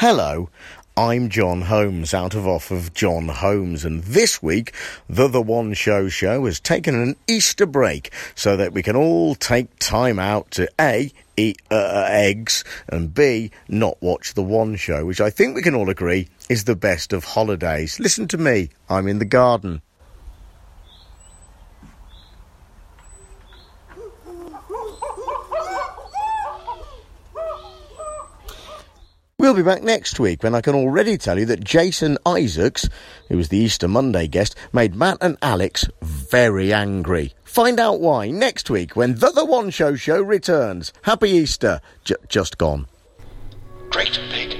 Hello, I'm John Holmes out of off of John Holmes, and this week the The One Show Show has taken an Easter break so that we can all take time out to A, eat uh, eggs, and B, not watch The One Show, which I think we can all agree is the best of holidays. Listen to me, I'm in the garden. We'll be back next week when I can already tell you that Jason Isaacs, who was the Easter Monday guest, made Matt and Alex very angry. Find out why next week when The The One Show Show returns. Happy Easter. J- just gone. GreatBigOwl.com